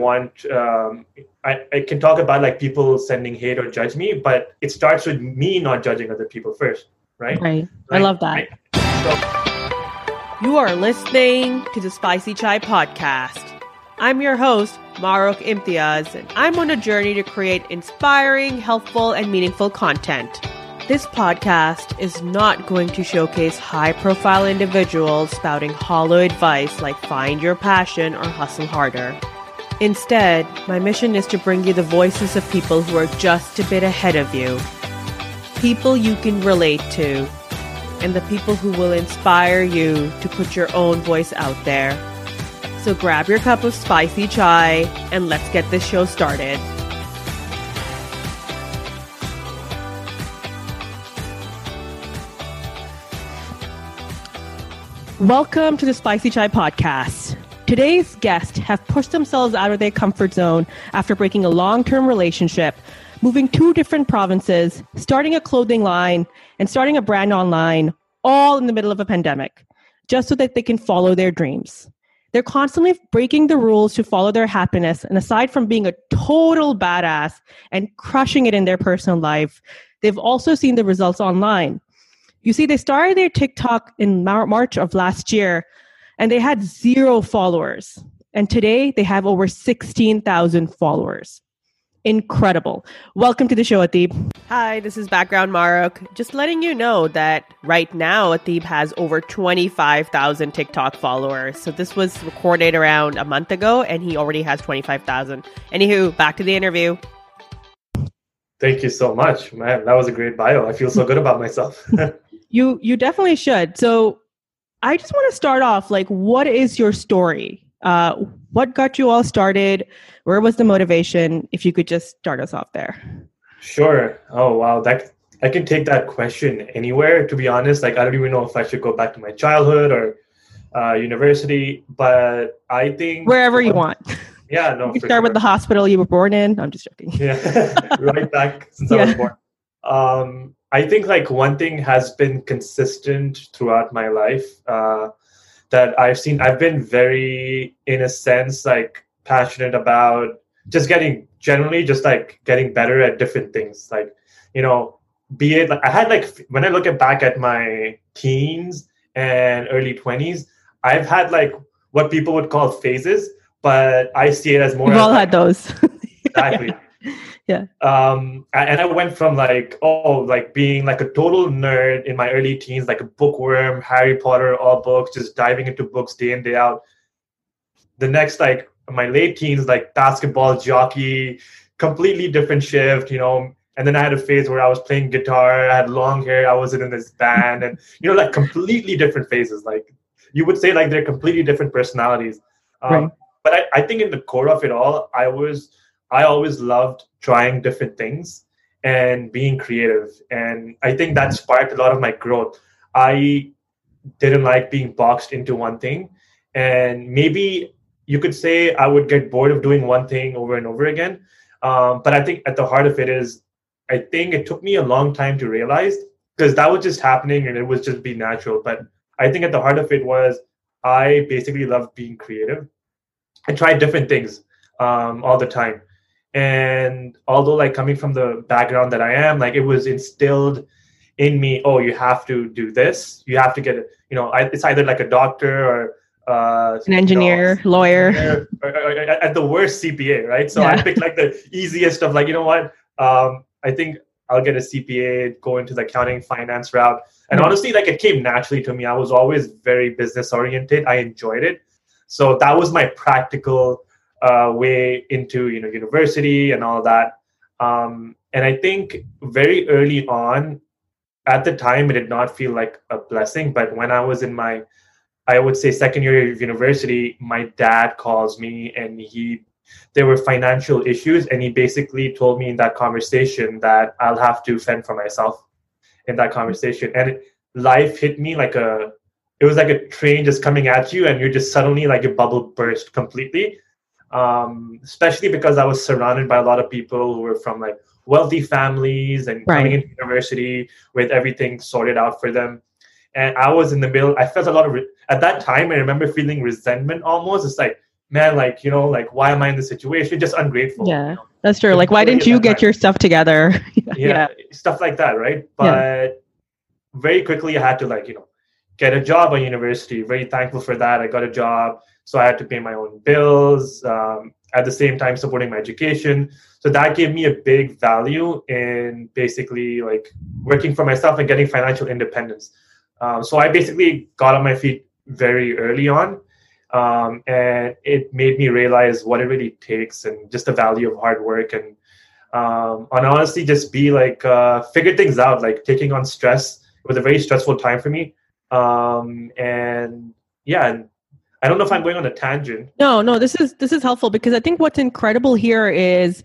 want um, I, I can talk about like people sending hate or judge me but it starts with me not judging other people first right? Right, i love that. So- you are listening to the spicy chai podcast. I'm your host marok imtiaz and i'm on a journey to create inspiring helpful and meaningful content. This podcast is not going to showcase high profile individuals spouting hollow advice like find your passion or hustle harder. Instead, my mission is to bring you the voices of people who are just a bit ahead of you, people you can relate to, and the people who will inspire you to put your own voice out there. So grab your cup of spicy chai and let's get this show started. Welcome to the Spicy Chai Podcast. Today's guests have pushed themselves out of their comfort zone after breaking a long term relationship, moving two different provinces, starting a clothing line, and starting a brand online, all in the middle of a pandemic, just so that they can follow their dreams. They're constantly breaking the rules to follow their happiness, and aside from being a total badass and crushing it in their personal life, they've also seen the results online. You see, they started their TikTok in March of last year and they had zero followers. And today they have over 16,000 followers. Incredible. Welcome to the show, Atib. Hi, this is Background Marok. Just letting you know that right now Atib has over 25,000 TikTok followers. So this was recorded around a month ago and he already has 25,000. Anywho, back to the interview. Thank you so much, man. That was a great bio. I feel so good about myself. You you definitely should. So I just want to start off like what is your story? Uh, what got you all started? Where was the motivation? If you could just start us off there. Sure. Oh wow, that I can take that question anywhere. To be honest, like I don't even know if I should go back to my childhood or uh, university, but I think wherever you want. Yeah, no. You start sure. with the hospital you were born in. I'm just joking. Yeah, right back since yeah. I was born. Um, I think like one thing has been consistent throughout my life uh, that I've seen. I've been very, in a sense, like passionate about just getting generally just like getting better at different things. Like you know, be it like I had like when I look at back at my teens and early twenties, I've had like what people would call phases, but I see it as more. We've all like, had those. exactly yeah. Um and i went from like oh like being like a total nerd in my early teens like a bookworm harry potter all books just diving into books day in day out. The next like my late teens like basketball jockey completely different shift you know? And then i had a phase where i was playing guitar i had long hair i wasn't in this band and you know like completely different phases. Like you would say like they're completely different personalities. Um, right. but I, I think in the core of it all i was I always loved trying different things and being creative. And I think that sparked a lot of my growth. I didn't like being boxed into one thing. And maybe you could say I would get bored of doing one thing over and over again. Um, but I think at the heart of it is, I think it took me a long time to realize because that was just happening and it was just be natural. But I think at the heart of it was I basically loved being creative and tried different things um, all the time and although like coming from the background that i am like it was instilled in me oh you have to do this. You have to get it, you know it's either like a doctor or uh, an engineer you know, lawyer. or, or, or, at the worst cpa right? So yeah. i picked like the easiest of like you know what? Um, i think i'll get a cpa go into the accounting finance route. And honestly like it came naturally to me. I was always very business oriented i enjoyed it. So that was my practical uh, way into you know university and all that. Um, and I think very early on, at the time, it did not feel like a blessing. But when I was in my, I would say second year of university, my dad calls me and he, there were financial issues, and he basically told me in that conversation that I'll have to fend for myself in that conversation. And life hit me like a, it was like a train just coming at you, and you're just suddenly like your bubble burst completely um, especially because I was surrounded by a lot of people who were from like wealthy families and right. coming into university with everything sorted out for them. And I was in the middle. I felt a lot of re- at that time. I remember feeling resentment almost. It's like man, like you know, like why am I in this situation? Just ungrateful. Yeah, you know? that's true. Like, why didn't you get your stuff together? yeah, yeah, stuff like that, right? But yeah. very quickly, I had to like you know get a job at university. Very thankful for that. I got a job, so I had to pay my own bills. Um, at the same time, supporting my education. So that gave me a big value in basically like working for myself and getting financial independence. Um, so I basically got on my feet very early on. Um, and it made me realize what it really takes and just the value of hard work and um, and honestly just be like uh, figure things out like taking on stress it was a very stressful time for me um, and yeah and i don't know if i'm going on a tangent no no this is this is helpful because i think what's incredible here is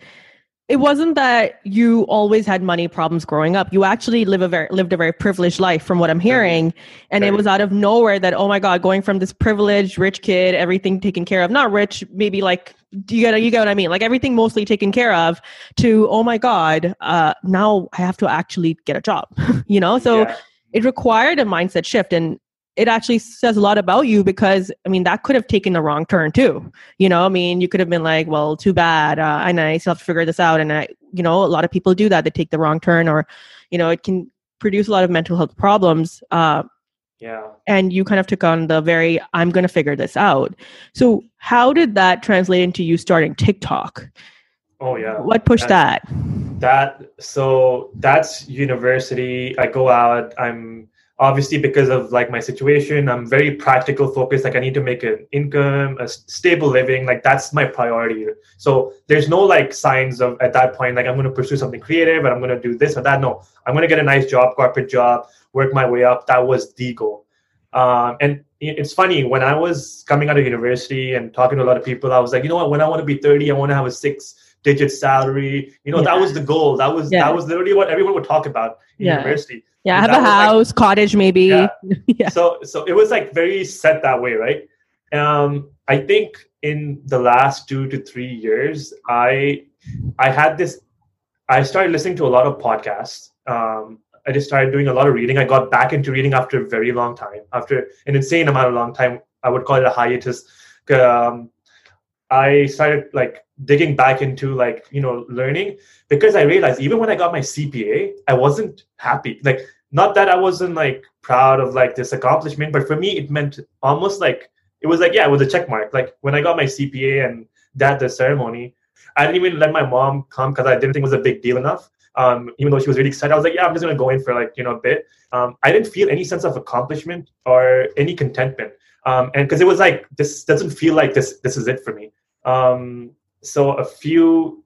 it wasn't that you always had money problems growing up. You actually live a very lived a very privileged life from what I'm hearing. And it was out of nowhere that, oh my God, going from this privileged rich kid, everything taken care of, not rich, maybe like you get you get what I mean? Like everything mostly taken care of to, oh my God, uh, now I have to actually get a job. you know? So yeah. it required a mindset shift. And it actually says a lot about you because I mean that could have taken the wrong turn too. You know, I mean, you could have been like, "Well, too bad," uh, and I still have to figure this out. And I, you know, a lot of people do that; they take the wrong turn, or you know, it can produce a lot of mental health problems. Uh, yeah. And you kind of took on the very, "I'm going to figure this out." So, how did that translate into you starting TikTok? Oh yeah. What pushed that? That so that's university. I go out. I'm obviously because of like my situation i'm very practical focused like i need to make an income a stable living like that's my priority. So there's no like signs of at that point like i'm going to pursue something creative and i'm going to do this or that. No i'm going to get a nice job corporate job work my way up. That was the goal. Um, and it's funny when i was coming out of university and talking to a lot of people i was like you know what? When i want to be 30 i want to have a six digit salary you know yeah. that was the goal that was yeah. that was literally what everyone would talk about in yeah. university yeah, have a house, like, cottage, maybe. Yeah. yeah. So so it was like very set that way, right? Um, I think in the last two to three years, I I had this. I started listening to a lot of podcasts. Um, I just started doing a lot of reading. I got back into reading after a very long time, after an insane amount of long time. I would call it a hiatus. Um, I started like digging back into like you know learning because I realized even when I got my CPA, I wasn't happy. Like not that I wasn't like proud of like this accomplishment, but for me it meant almost like it was like yeah, it was a check mark. Like when I got my CPA and that the ceremony, I didn't even let my mom come because I didn't think it was a big deal enough. Um, even though she was really excited, I was like, yeah, I'm just gonna go in for like you know a bit. Um, I didn't feel any sense of accomplishment or any contentment, um, and because it was like this doesn't feel like this this is it for me. Um, so a few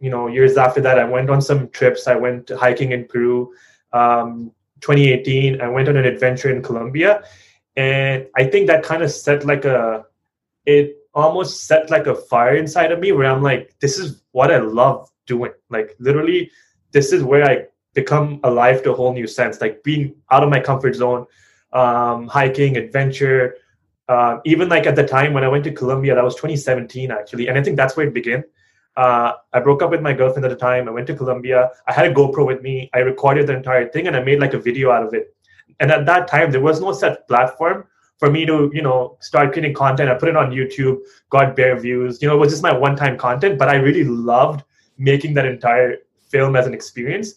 you know years after that, I went on some trips. I went hiking in Peru. Um, 2018, I went on an adventure in Colombia, and I think that kind of set like a it almost set like a fire inside of me where I'm like, this is what I love doing. Like literally, this is where I become alive to a whole new sense. Like being out of my comfort zone, um, hiking, adventure. Uh, even like at the time when I went to Colombia, that was 2017 actually, and I think that's where it began. Uh, I broke up with my girlfriend at the time. I went to Colombia. I had a GoPro with me. I recorded the entire thing and I made like a video out of it. And at that time, there was no set platform for me to, you know, start creating content. I put it on YouTube, got bare views. You know, it was just my one-time content, but I really loved making that entire film as an experience.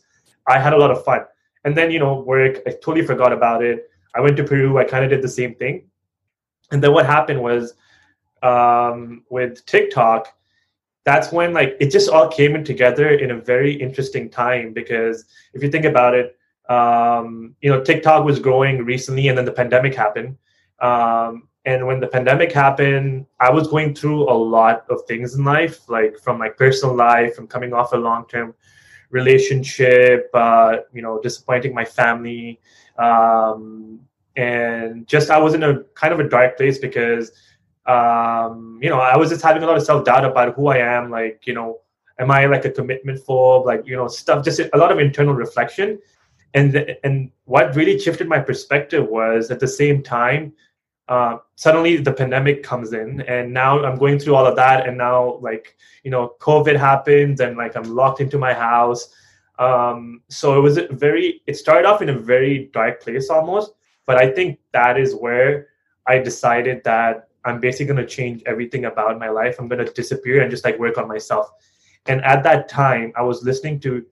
I had a lot of fun. And then, you know, work, I totally forgot about it. I went to Peru. I kind of did the same thing. And then what happened was um, with TikTok, that's when like it just all came in together in a very interesting time because if you think about it um, you know tiktok was growing recently and then the pandemic happened um, and when the pandemic happened i was going through a lot of things in life like from my personal life from coming off a long-term relationship uh, you know disappointing my family um, and just i was in a kind of a dark place because um, you know, I was just having a lot of self doubt about who I am. Like, you know, am I like a commitment phobe? Like, you know, stuff. Just a lot of internal reflection. And the, and what really shifted my perspective was at the same time, uh, suddenly the pandemic comes in, and now I'm going through all of that, and now like you know, COVID happens, and like I'm locked into my house. Um, so it was very. It started off in a very dark place almost, but I think that is where I decided that I'm basically going to change everything about my life. I'm going to disappear and just like work on myself. And at that time, I was listening to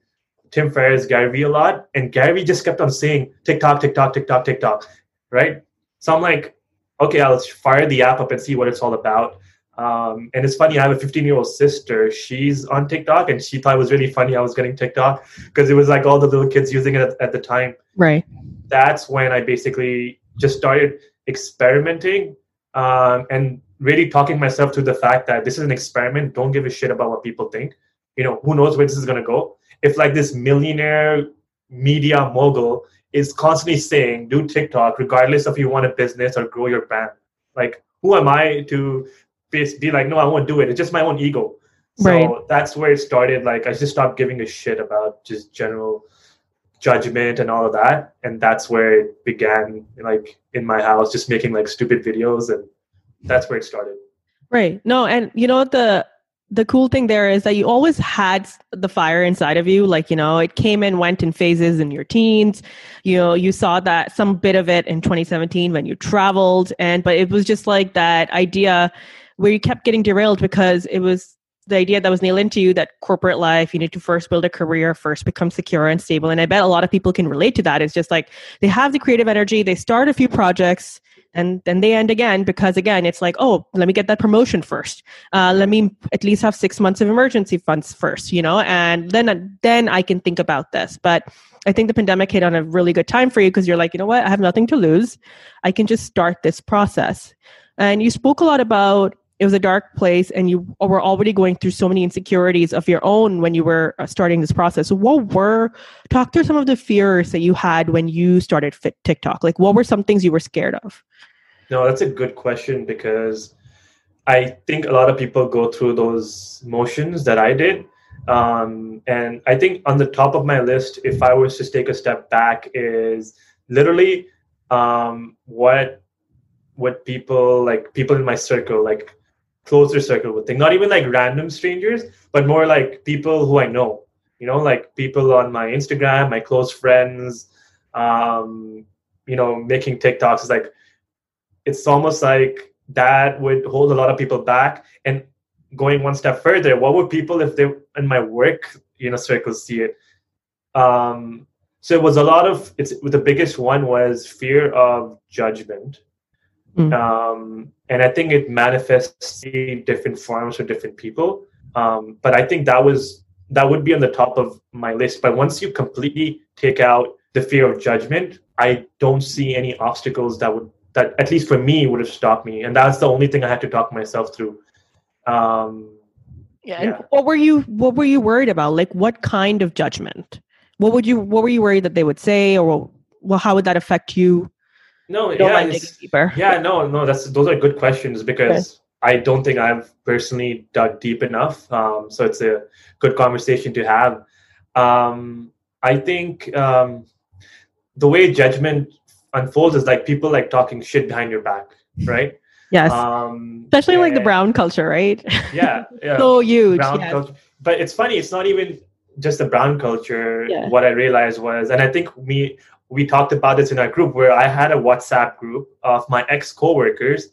Tim Ferriss, Gary Vee a lot, and Gary Vee just kept on saying TikTok, TikTok, TikTok, TikTok, right? So I'm like, okay, I'll fire the app up and see what it's all about. Um, and it's funny, I have a 15 year old sister. She's on TikTok, and she thought it was really funny I was getting TikTok because it was like all the little kids using it at, at the time. Right. That's when I basically just started experimenting um, and really talking myself to the fact that this is an experiment. Don't give a shit about what people think. You know, who knows where this is going to go. If like this millionaire media mogul is constantly saying, do TikTok, regardless of you want a business or grow your brand. Like, who am I to be like, no, I won't do it. It's just my own ego. So right. that's where it started. Like, I just stopped giving a shit about just general judgment and all of that. And that's where it began, like, in my house, just making like stupid videos. And that's where it started. Right. No, and you know, the, the cool thing there is that you always had the fire inside of you. Like you know it came and went in phases in your teens. You know you saw that some bit of it in 2017 when you traveled. And but it was just like that idea where you kept getting derailed because it was the idea that was nailed into you that corporate life you need to first build a career first become secure and stable. And i bet a lot of people can relate to that. It's just like they have the creative energy. They start a few projects and then they end again because again it's like oh let me get that promotion first. Uh, let me at least have six months of emergency funds first you know and then then i can think about this. But i think the pandemic hit on a really good time for you because you're like you know what? I have nothing to lose. I can just start this process. And you spoke a lot about it was a dark place and you were already going through so many insecurities of your own when you were uh, starting this process. What were talk through some of the fears that you had when you started fit tiktok. Like what were some things you were scared of? No, that's a good question because I think a lot of people go through those motions that I did. Um, and I think on the top of my list, if I was to take a step back, is literally um, what what people like people in my circle, like closer circle would think. Not even like random strangers, but more like people who I know. You know, like people on my Instagram, my close friends. Um, you know, making TikToks is like it's almost like that would hold a lot of people back. And going one step further, what would people if they in my work you know circles see it? Um, so it was a lot of it's the biggest one was fear of judgment. Mm. Um, and I think it manifests in different forms for different people. Um, but I think that was that would be on the top of my list. But once you completely take out the fear of judgment, I don't see any obstacles that would that at least for me would have stopped me and that's the only thing i had to talk myself through um yeah, yeah. what were you what were you worried about like what kind of judgment what would you what were you worried that they would say or well how would that affect you no yeah yeah no no that's those are good questions because okay. i don't think i've personally dug deep enough um so it's a good conversation to have um i think um the way judgment unfolds is like people like talking shit behind your back, right? Yes. Um, Especially like the brown culture, right? Yeah. yeah. so huge. Brown yes. culture. But it's funny, it's not even just the brown culture. Yeah. What I realized was, and I think me we talked about this in our group where I had a WhatsApp group of my ex coworkers,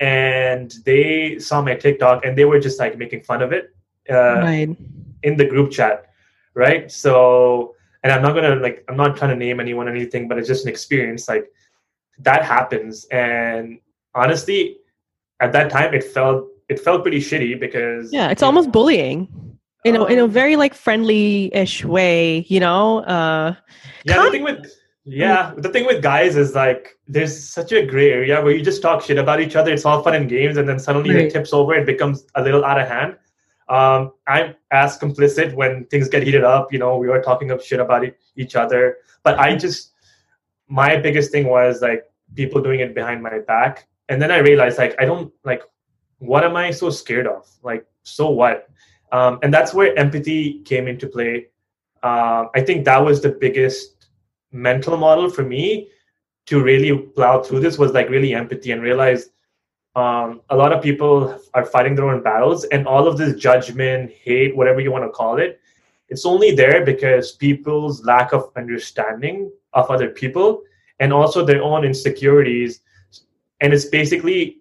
and they saw my TikTok and they were just like making fun of it uh, right. in the group chat, right? So and i'm not gonna like i'm not trying to name anyone or anything but it's just an experience like that happens and honestly at that time it felt it felt pretty shitty because yeah it's almost know, bullying in a, in a um, very like friendly-ish way you know uh yeah the thing with yeah the thing with guys is like there's such a gray area where you just talk shit about each other it's all fun and games and then suddenly right. it tips over it becomes a little out of hand um, I'm as complicit when things get heated up. You know, we were talking of shit about each other, but I just my biggest thing was like people doing it behind my back, and then I realized like I don't like what am I so scared of? Like, so what? Um, and that's where empathy came into play. Uh, I think that was the biggest mental model for me to really plow through this was like really empathy and realize um, a lot of people are fighting their own battles and all of this judgment hate whatever you want to call it it's only there because people's lack of understanding of other people and also their own insecurities and it's basically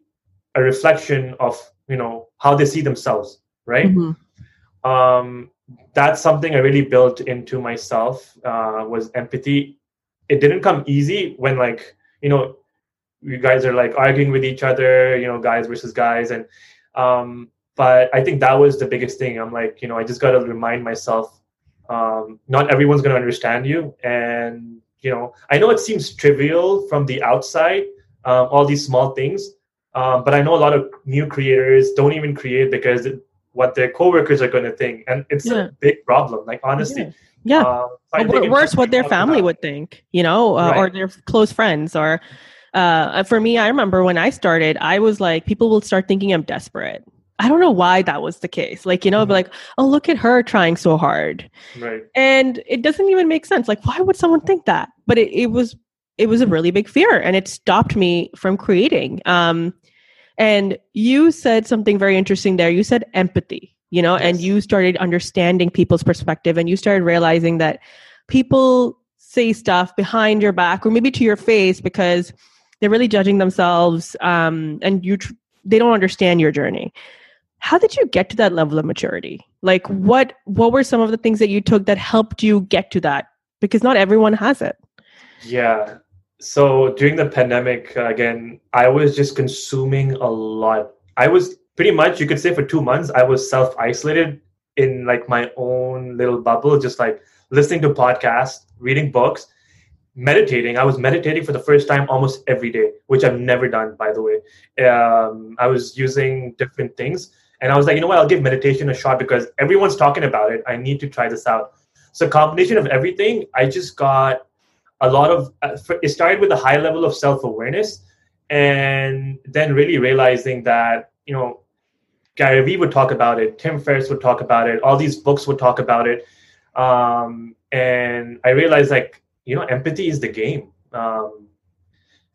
a reflection of you know how they see themselves right mm-hmm. um, that's something i really built into myself uh, was empathy it didn't come easy when like you know you guys are like arguing with each other you know guys versus guys. And um, but i think that was the biggest thing. I'm like you know i just got to remind myself um, not everyone's going to understand you. And you know i know it seems trivial from the outside um, all these small things um, but i know a lot of new creators don't even create because what their coworkers are going to think and it's yeah. a big problem like honestly yeah. Yeah. Uh, worse, what their family about. would think, you know, uh, right. or their close friends. Or uh, for me, I remember when I started, I was like, people will start thinking I'm desperate. I don't know why that was the case. Like, you know, mm-hmm. like, oh, look at her trying so hard. Right. And it doesn't even make sense. Like, why would someone think that? But it, it was it was a really big fear and it stopped me from creating. Um, and you said something very interesting there. You said empathy, you know, yes. and you started understanding people's perspective and you started realizing that people say stuff behind your back or maybe to your face because they're really judging themselves um, and you tr- they don't understand your journey. How did you get to that level of maturity? Like what what were some of the things that you took that helped you get to that? Because not everyone has it. Yeah so during the pandemic uh, again i was just consuming a lot i was pretty much you could say for two months i was self isolated in like my own little bubble just like listening to podcasts reading books meditating i was meditating for the first time almost every day which i've never done by the way um, i was using different things and I was like, you know what, I'll give meditation a shot because everyone's talking about it. I need to try this out. So, combination of everything, I just got a lot of, uh, it started with a high level of self awareness and then really realizing that, you know, Gary Vee would talk about it, Tim Ferriss would talk about it, all these books would talk about it. Um, and I realized, like, you know, empathy is the game. Um,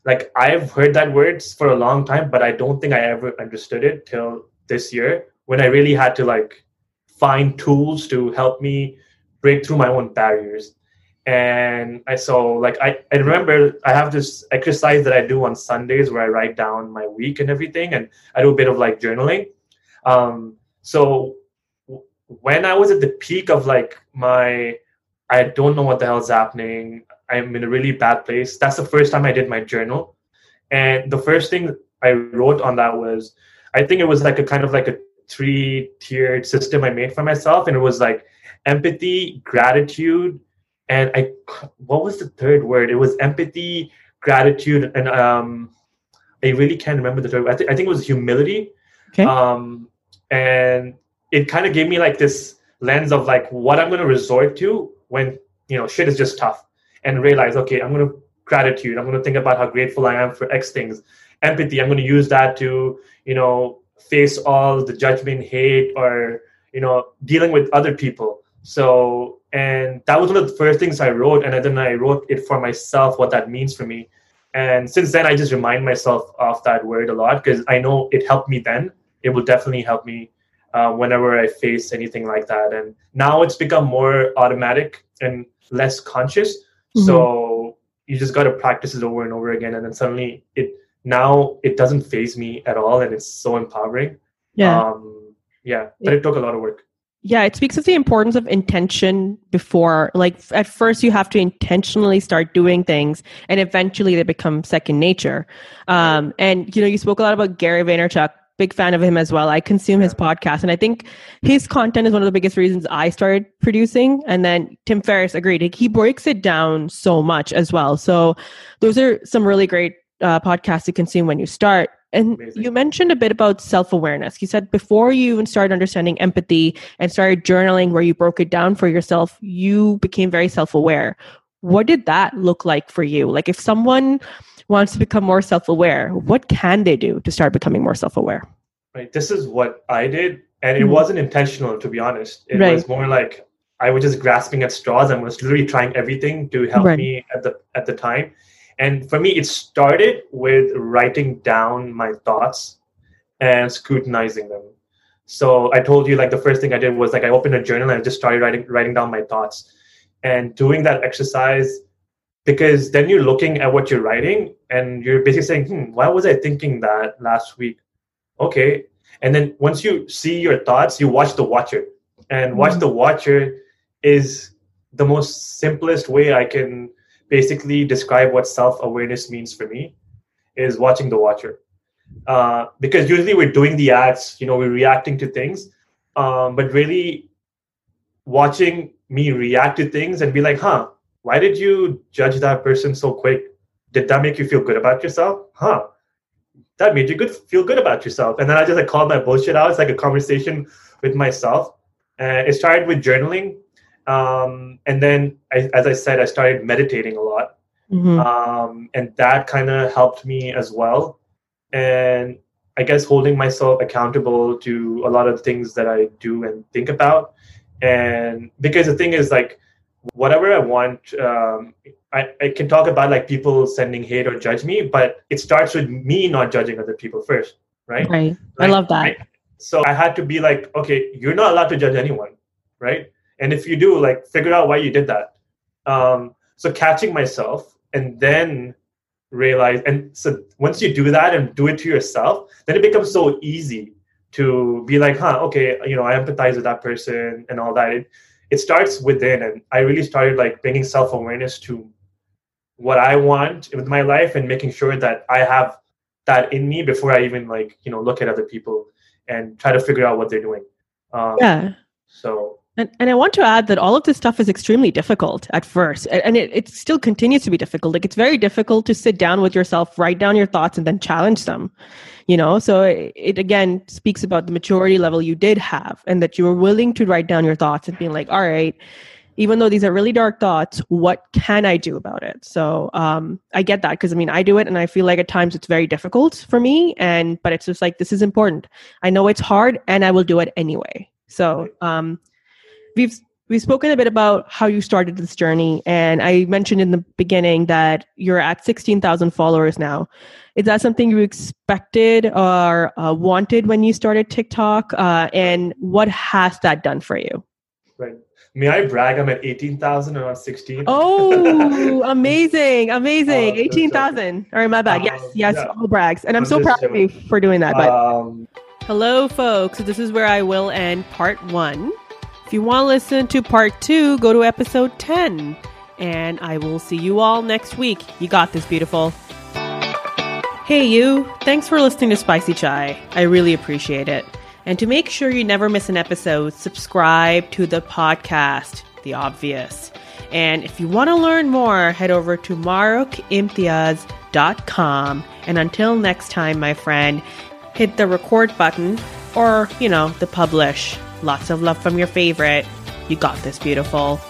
like I've heard that words for a long time, but I don't think I ever understood it till this year when I really had to like find tools to help me break through my own barriers. And I so like I, I remember I have this exercise that I do on Sundays where I write down my week and everything and I do a bit of like journaling. Um, so when I was at the peak of like my I don't know what the hell's happening. I'm in a really bad place. That's the first time I did my journal. And the first thing I wrote on that was I think it was like a kind of like a three tiered system I made for myself, and it was like empathy, gratitude, and I what was the third word? It was empathy, gratitude, and um, I really can't remember the third. I, th- I think it was humility. Okay. Um, and it kind of gave me like this lens of like what I'm going to resort to when you know shit is just tough, and realize okay, I'm going to gratitude. I'm going to think about how grateful I am for X things empathy i'm going to use that to you know face all the judgment hate or you know dealing with other people so and that was one of the first things i wrote and I then i wrote it for myself what that means for me. And since then i just remind myself of that word a lot because i know it helped me then. It will definitely help me uh, whenever i face anything like that. And now it's become more automatic and less conscious. Mm-hmm. so you just got to practice it over and over again and then suddenly it now it doesn't phase me at all and it's so empowering. Yeah. Um yeah but it took a lot of work yeah it speaks of the importance of intention before like at first you have to intentionally start doing things and eventually they become second nature. Um and you know you spoke a lot about gary vaynerchuk big fan of him as well. I consume his podcast and i think his content is one of the biggest reasons i started producing and then tim ferriss agreed. He breaks it down so much as well. So those are some really great uh, podcast to consume when you start. And Amazing. you mentioned a bit about self awareness. You said before you even started understanding empathy and started journaling where you broke it down for yourself, you became very self aware. What did that look like for you? Like, if someone wants to become more self aware, what can they do to start becoming more self aware? Right. This is what I did. And it mm-hmm. wasn't intentional, to be honest. It right. was more like I was just grasping at straws and was literally trying everything to help right. me at the at the time and for me, it started with writing down my thoughts and scrutinizing them. So I told you like the first thing I did was like I opened a journal and I just started writing writing down my thoughts. And doing that exercise because then you're looking at what you're writing and you're basically saying, hmm, why was I thinking that last week? okay. And then once you see your thoughts, you watch the watcher. And watch Mhm. the watcher is the most simplest way I can basically describe what self awareness means for me is watching the watcher. Uh, because usually we're doing the ads you know, we're reacting to things, um, but really watching me react to things and be like, huh, why did you judge that person so quick? Did that make you feel good about yourself? Huh, that made you good feel good about yourself. And then I just like called my bullshit out. It's like a conversation with myself. And it started with journaling. Um, and then, I, as I said, I started meditating a lot Mhm. um, and that kind of helped me as well and i guess holding myself accountable to a lot of things that i do and think about and because the thing is like whatever i want um, I, I can talk about like people sending hate or judge me but it starts with me not judging other people first right Right. I love that. so I had to be like, okay, you're not allowed to judge anyone, right? And if you do, like, figure out why you did that. Um, so catching myself and then realize, and so once you do that and do it to yourself, then it becomes so easy to be like, huh, okay, you know, I empathize with that person and all that. It, it starts within, and I really started like bringing self awareness to what I want with my life and making sure that I have that in me before I even like you know look at other people and try to figure out what they're doing. Um, Yeah. So And, and I want to add that all of this stuff is extremely difficult at first, and it, it still continues to be difficult. Like it's very difficult to sit down with yourself, write down your thoughts, and then challenge them. You know, so it, it again speaks about the maturity level you did have, and that you were willing to write down your thoughts and being like, all right, even though these are really dark thoughts, what can I do about it? So um, I get that because I mean I do it, and I feel like at times it's very difficult for me, and but it's just like this is important. I know it's hard, and I will do it anyway. So um, we've we've spoken a bit about how you started this journey and i mentioned in the beginning that you're at 16000 followers now is that something you expected or uh, wanted when you started tiktok uh, and what has that done for you right. May I brag? I'm at eighteen thousand and i'm sixteen. oh amazing amazing Uh, 18000 all right my bad yes Um, yes yeah. all brags and i'm, I'm so just proud of you for doing that but Um, Hello, folks. This is where I will end part one. If you want to listen to part two, go to episode 10. And I will see you all next week. You got this, beautiful. Hey, you. Thanks for listening to Spicy Chai. I really appreciate it. And to make sure you never miss an episode, subscribe to the podcast, The Obvious. And if you want to learn more, head over to marokimtiaz.com. And until next time, my friend, hit the record button or, you know, the publish. Lots of love from your favorite. You got this, beautiful.